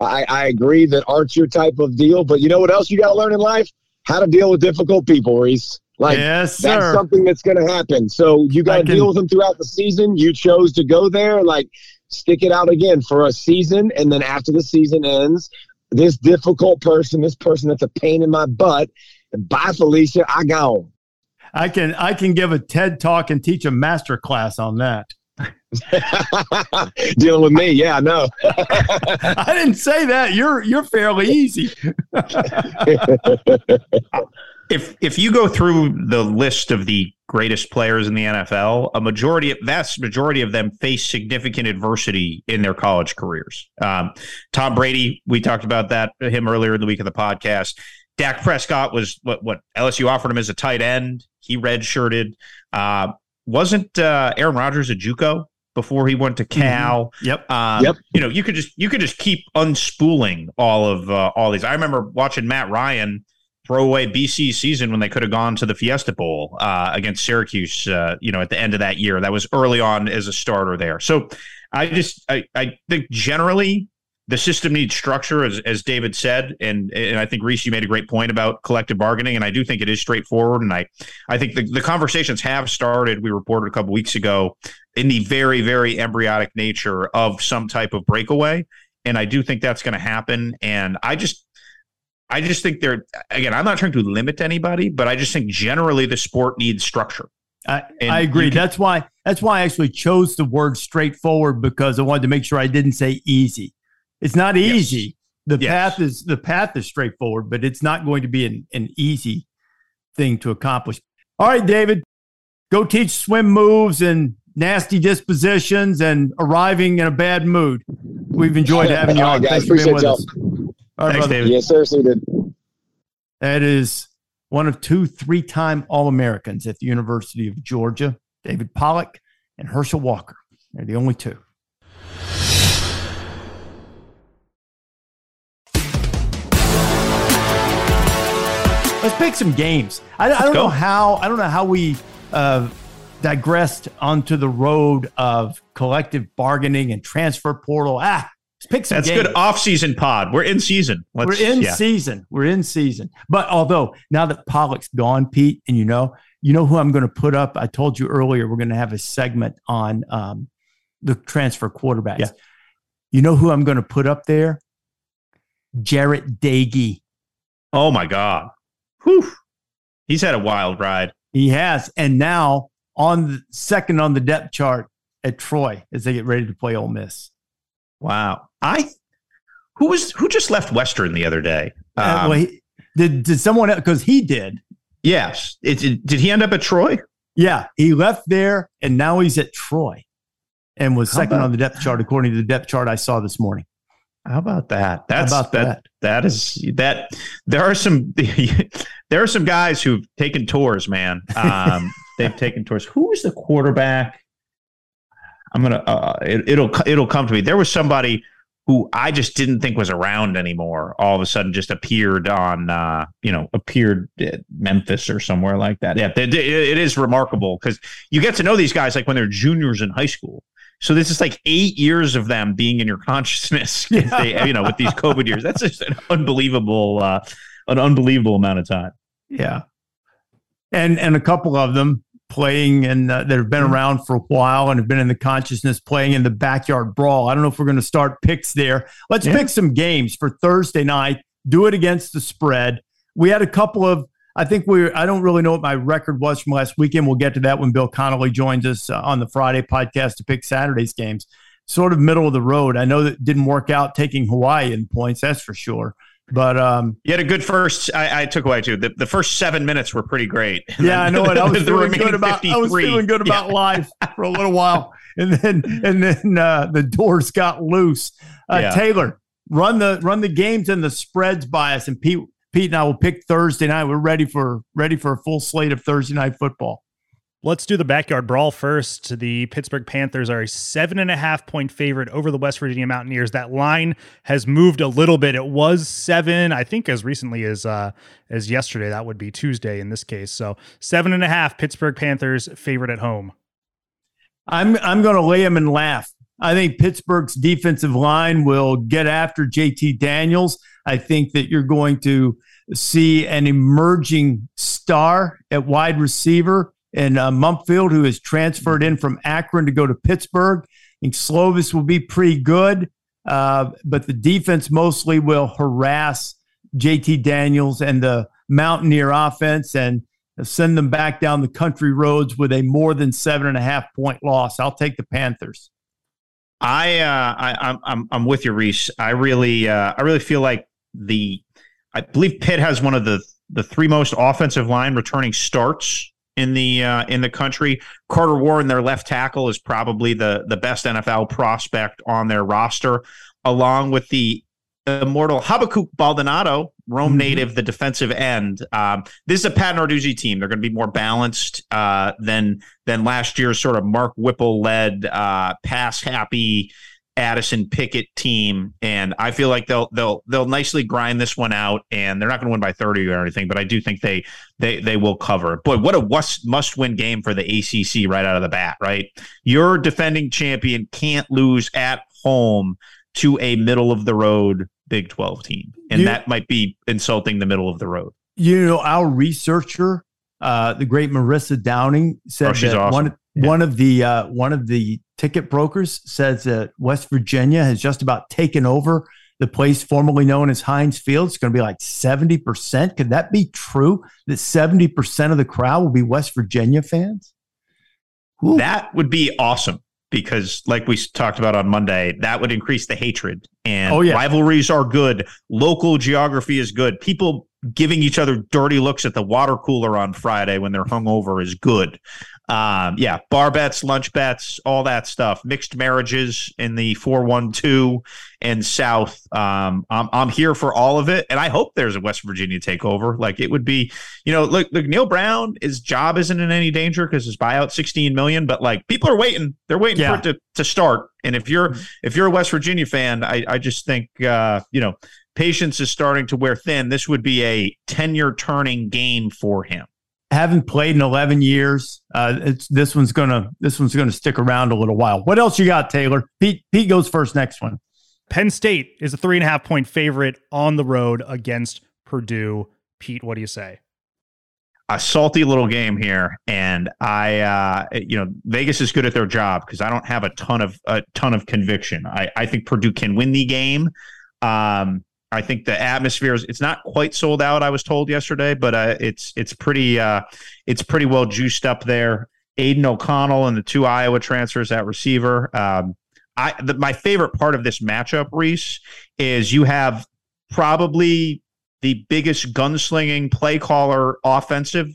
I, I agree that aren't your type of deal. But you know what else you got to learn in life? How to deal with difficult people, Rece. Like yes, that's sir. something that's going to happen. So you got to deal with them throughout the season. You chose to go there. Like stick it out again for a season, and then after the season ends, this difficult person, this person that's a pain in my butt. Bye, Felicia. I gone. I can I can give a TED talk and teach a master class on that. Dealing with me, yeah, I know. I didn't say that. You're you're fairly easy. if if you go through the list of the greatest players in the NFL, a majority, vast majority of them face significant adversity in their college careers. Um, Tom Brady, we talked about that him earlier in the week of the podcast. Dak Prescott was what what LSU offered him as a tight end. He redshirted. Uh, wasn't uh, Aaron Rodgers a JUCO before he went to mm-hmm. Cal? Mm-hmm. Yep. Um, yep. You know, you could just you could just keep unspooling all of uh, all these. I remember watching Matt Ryan throwaway BC season when they could have gone to the Fiesta Bowl uh, against Syracuse. Uh, you know, at the end of that year, that was early on as a starter there. So I just I, I think generally the system needs structure, as, as David said, and and I think Rece, you made a great point about collective bargaining, and I do think it is straightforward, and I I think the, the conversations have started. We reported a couple weeks ago in the very very embryonic nature of some type of breakaway, and I do think that's going to happen, and I just I just think they're again. I'm not trying to limit anybody, but I just think generally the sport needs structure. I, I agree. Can, that's why that's why I actually chose the word straightforward because I wanted to make sure I didn't say easy. It's not easy. Yes. The yes. path is the path is straightforward, but it's not going to be an, an easy thing to accomplish. All right, David, go teach swim moves and nasty dispositions and arriving in a bad mood. we've enjoyed having you All on. right, guys, Thanks for being with appreciate us. All right, Thanks, brother. David. Yes, sir. See you. That is one of two three time All Americans at the University of Georgia, David Pollack and Herschel Walker. They're the only two. Let's pick some games. I, I don't go. know how I don't know how we uh, digressed onto the road of collective bargaining and transfer portal. Ah, let's pick some That's games. good off-season pod. We're in season. Let's, We're in yeah. season. We're in season. But although now that Pollack's gone, Pete, and you know, you know who I'm going to put up. I told you earlier we're going to have a segment on um, the transfer quarterbacks. Yeah. You know who I'm going to put up there? Jarret Doege. Oh my god. Whew. He's had a wild ride. He has, and now on the second on the depth chart at Troy as they get ready to play Ole Miss. Wow. I who was who just left Western the other day? Uh, Um, well, he, did did someone because he did? yes. It, it- did he end up at Troy? Yeah, he left there, and now he's at Troy, and was How second about on the depth chart according to the depth chart I saw this morning. How about that? That's about that, that? that is that there are some there are some guys who've taken tours, man. Um, they've taken tours. Who was the quarterback? I'm gonna uh, it, it'll it'll come to me. There was somebody who I just didn't think was around anymore. All of a sudden, just appeared on uh, you know appeared at Memphis or somewhere like that. Yeah, it, it is remarkable because you get to know these guys like when they're juniors in high school. So this is like eight years of them being in your consciousness. They, you know, with these COVID years, that's just an unbelievable, uh, an unbelievable amount of time. Yeah, and and a couple of them playing and uh, that have been around for a while and have been in the consciousness playing in the backyard brawl. I don't know if we're going to start picks there. Let's Yeah. pick some games for Thursday night. Do it against the spread. We had a couple of. I think we. I don't really know what my record was from last weekend. We'll get to that when Bill Connelly joins us uh, on the Friday podcast to pick Saturday's games. Sort of middle of the road. I know that didn't work out taking Hawaii in points. That's for sure. But um, You had a good first. I, I took away too. The, the first seven minutes were pretty great. And Yeah, then I know it. I was feeling good about. I was feeling good about Yeah. life for a little while, and then and then uh, the doors got loose. Uh, Yeah. Taylor, run the run the games and the spreads by us, and Pete Pete and I will pick Thursday night. We're ready for ready for a full slate of Thursday night football. Let's do the backyard brawl first. The Pittsburgh Panthers are a seven and a half point favorite over the West Virginia Mountaineers. That line has moved a little bit. It was seven, I think, as recently as uh, as yesterday. That would be Tuesday in this case. So seven and a half. Pittsburgh Panthers favorite at home. I'm I'm going to lay him and laugh. I think Pittsburgh's defensive line will get after JT Daniels. I think that you're going to see an emerging star at wide receiver in uh, Mumpfield, who has transferred in from Akron to go to Pittsburgh. I think Slovis will be pretty good, uh, but the defense mostly will harass JT Daniels and the Mountaineer offense and send them back down the country roads with a more than seven and a half point loss. I'll take the Panthers. I, uh, I I'm I'm I'm with you, Rece. I really uh, I really feel like the I believe Pitt has one of the the three most offensive line returning starts in the uh, in the country. Carter Warren, their left tackle, is probably the the best NFL prospect on their roster, along with the immortal Habakkuk Baldonado, Rome Mhm. native, the defensive end. Um, this is a Pat Narduzzi team. They're going to be more balanced uh, than than last year's sort of Mark Whipple led uh, pass happy Addison Pickett team, and I feel like they'll they'll they'll nicely grind this one out, and they're not going to win by thirty or anything, but I do think they they they will cover. Boy, what a must must win game for the ACC right out of the bat, right? Your defending champion can't lose at home to a middle of the road Big Twelve team, and You- that might be insulting the middle of the road. You know, our researcher, uh, the great Marissa Downing, said Oh, that awesome. one one of the uh, one of the ticket brokers says that West Virginia has just about taken over the place formerly known as Heinz Field. It's going to be like seventy percent. Could that be true? That seventy percent of the crowd will be West Virginia fans? Ooh. That would be awesome because, like we talked about on Monday, that would increase the hatred. And Oh, yeah. rivalries are good. Local geography is good. People giving each other dirty looks at the water cooler on Friday when they're hungover is good. Um, yeah, bar bets, lunch bets, all that stuff. Mixed marriages in the four one two and South. Um, I'm I'm here for all of it, and I hope there's a West Virginia takeover. Like it would be, you know, look, look, Neal Brown, his job isn't in any danger because his buyout 16 million, but like people are waiting, they're waiting Yeah. for it to to start. And if you're if you're a West Virginia fan, I I just think uh, you know patience is starting to wear thin. This would be a tenure turning game for him. Haven't played in 11 years. Uh, it's this one's gonna this one's gonna stick around a little while. What else you got, Taylor? Pete Pete goes first. Next one. Penn State is a three and a half point favorite on the road against Purdue. Pete, what do you say? a salty little game here, and I, uh, you know, Vegas is good at their job because I don't have a ton of a ton of conviction. I, I think Purdue can win the game. Um, I think the atmosphere is it's not quite sold out. I was told yesterday, but uh, it's it's pretty uh, it's pretty well juiced up there. Aidan O'Connell and the two Iowa transfers at receiver. Um, I the, my favorite part of this matchup, Rece, is you have probably the biggest gunslinging play caller offensive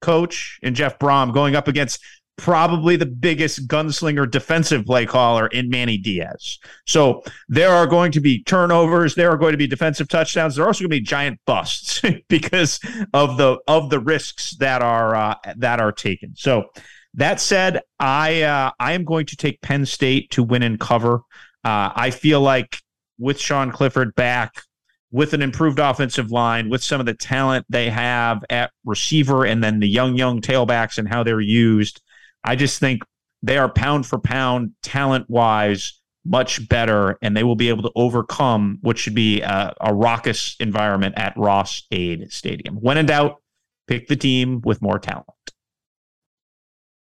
coach in Jeff Brohm going up against probably the biggest gunslinger defensive play caller in Manny Diaz. So there are going to be turnovers, there are going to be defensive touchdowns, there are also going to be giant busts because of the of the risks that are uh, that are taken. So that said, I uh, I am going to take Penn State to win and cover. Uh, I feel like with Sean Clifford back, with an improved offensive line, with some of the talent they have at receiver, and then the young, young tailbacks and how they're used, I just think they are pound for pound, talent wise, much better, and they will be able to overcome what should be a, a raucous environment at Ross-Ade Stadium. When in doubt, pick the team with more talent.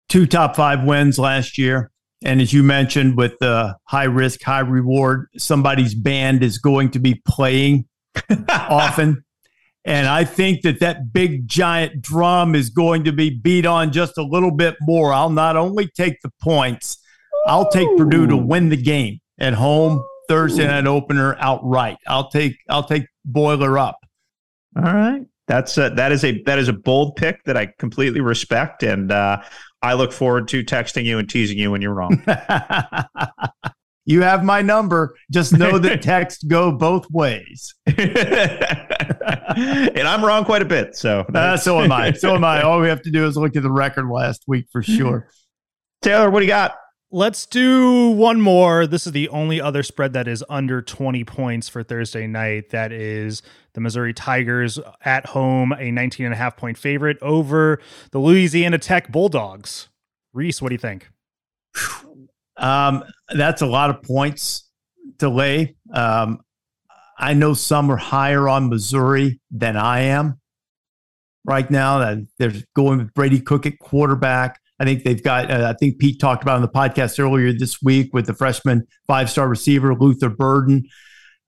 Two top five wins last year. And as you mentioned, with the high risk, high reward, somebody's band is going to be playing often. And I think that that big giant drum is going to be beat on just a little bit more. I'll not only take the points, I'll take Purdue to win the game at home Thursday night opener outright. I'll take I'll take Boiler up. All right. That's a, that is a that is a bold pick that I completely respect, and uh, I look forward to texting you and teasing you when you're wrong. You have my number. Just know that text go both ways. and I'm wrong quite a bit. So Uh, so am I. So am I. All we have to do is look at the record last week for sure. Taylor, what do you got? Let's do one more. This is the only other spread that is under 20 points for Thursday night. That is the Missouri Tigers at home, a 19 and a half point favorite over the Louisiana Tech Bulldogs. Rece, what do you think? Um, that's a lot of points to lay. Um, I know some are higher on Missouri than I am right now. That they're going with Brady Cook at quarterback. I think they've got. Uh, I think Pete talked about on the podcast earlier this week with the freshman five-star receiver Luther Burden.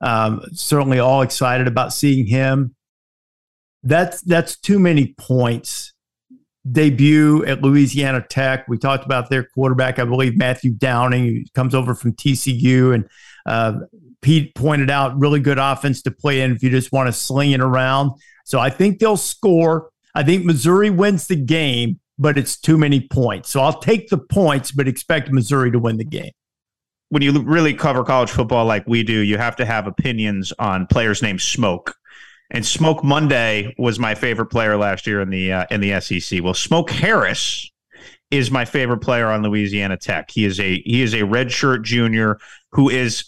Um, certainly, all excited about seeing him. That's that's too many points debut at Louisiana Tech. We talked about their quarterback, I believe Matthew Downing, who comes over from TCU, and uh, Pete pointed out really good offense to play in if you just want to sling it around. So I think they'll score. I think Missouri wins the game, but it's too many points. So I'll take the points, but expect Missouri to win the game. When you really cover college football like we do, you have to have opinions on players named Smoke. And Smoke Monday was my favorite player last year in the uh, in the SEC. Well, Smoke Harris is my favorite player on Louisiana Tech. He is a he is a redshirt junior who is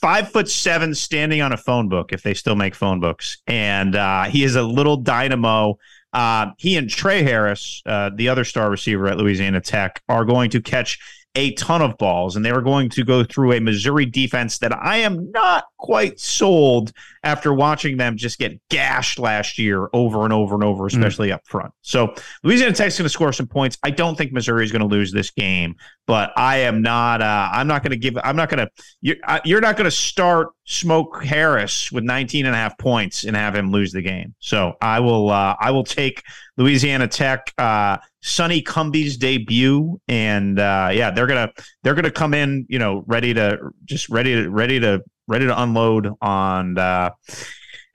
five foot seven, standing on a phone book if they still make phone books, and uh, he is a little dynamo. Uh, he and Trey Harris, uh, the other star receiver at Louisiana Tech, are going to catch a ton of balls, and they are going to go through a Missouri defense that I am not quite sold after watching them just get gashed last year over and over and over, especially up front. So Louisiana Tech's going to score some points. I don't think Missouri is going to lose this game, but I am not. Uh, I'm not going to give. I'm not going to. You're, I- you're not going to start Smoke Harris with 19 and a half points and have him lose the game. So I will. Uh, I will take Louisiana Tech. Uh, Sonny Cumbie's debut, and uh, yeah, they're gonna they're gonna come in, you know, ready to just ready to ready to ready to unload on uh,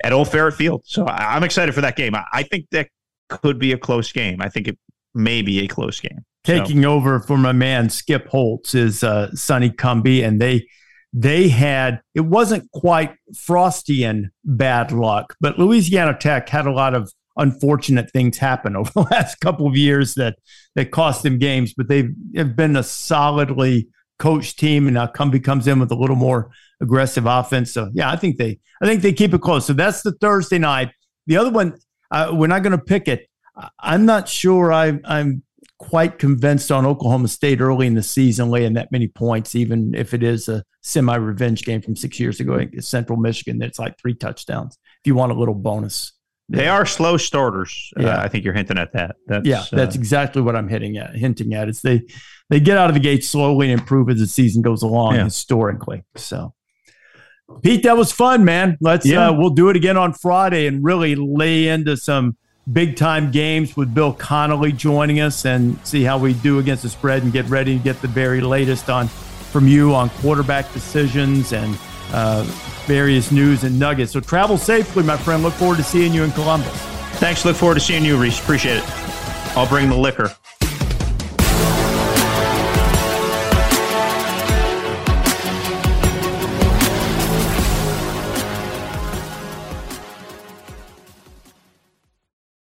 at Old Faurot Field. So I, am excited for that game. I, I, think that could be a close game. I think it may be a close game. Taking so. over for my man Skip Holtz is uh, Sonny Cumbie, and they they had it wasn't quite frosty and bad luck, but Louisiana Tech had a lot of unfortunate things happen over the last couple of years that that cost them games. But they've have been a solidly coached team, and now Cumbie comes in with a little more aggressive offense. So yeah, I think they I think they keep it close. So that's the Thursday night. The other one, uh, we're not going to pick it. I'm not sure I, I'm quite convinced on Oklahoma State early in the season laying that many points, even if it is a semi revenge game from six years ago against Central Michigan. That's like three touchdowns. If you want a little bonus, they are slow starters. Uh, yeah, uh, I think you're hinting at that. That's, yeah, that's uh, exactly what I'm hitting at. Hinting at is they they get out of the gate slowly and improve as the season goes along yeah. historically. So. Pete, that was fun, man. Let's yeah. uh, we'll do it again on Friday and really lay into some big time games with Bill Connelly joining us and see how we do against the spread and get ready to get the very latest on from you on quarterback decisions and uh, various news and nuggets. So travel safely, my friend. Look forward to seeing you in Columbus. Thanks. Look forward to seeing you, Rece. Appreciate it. I'll bring the liquor.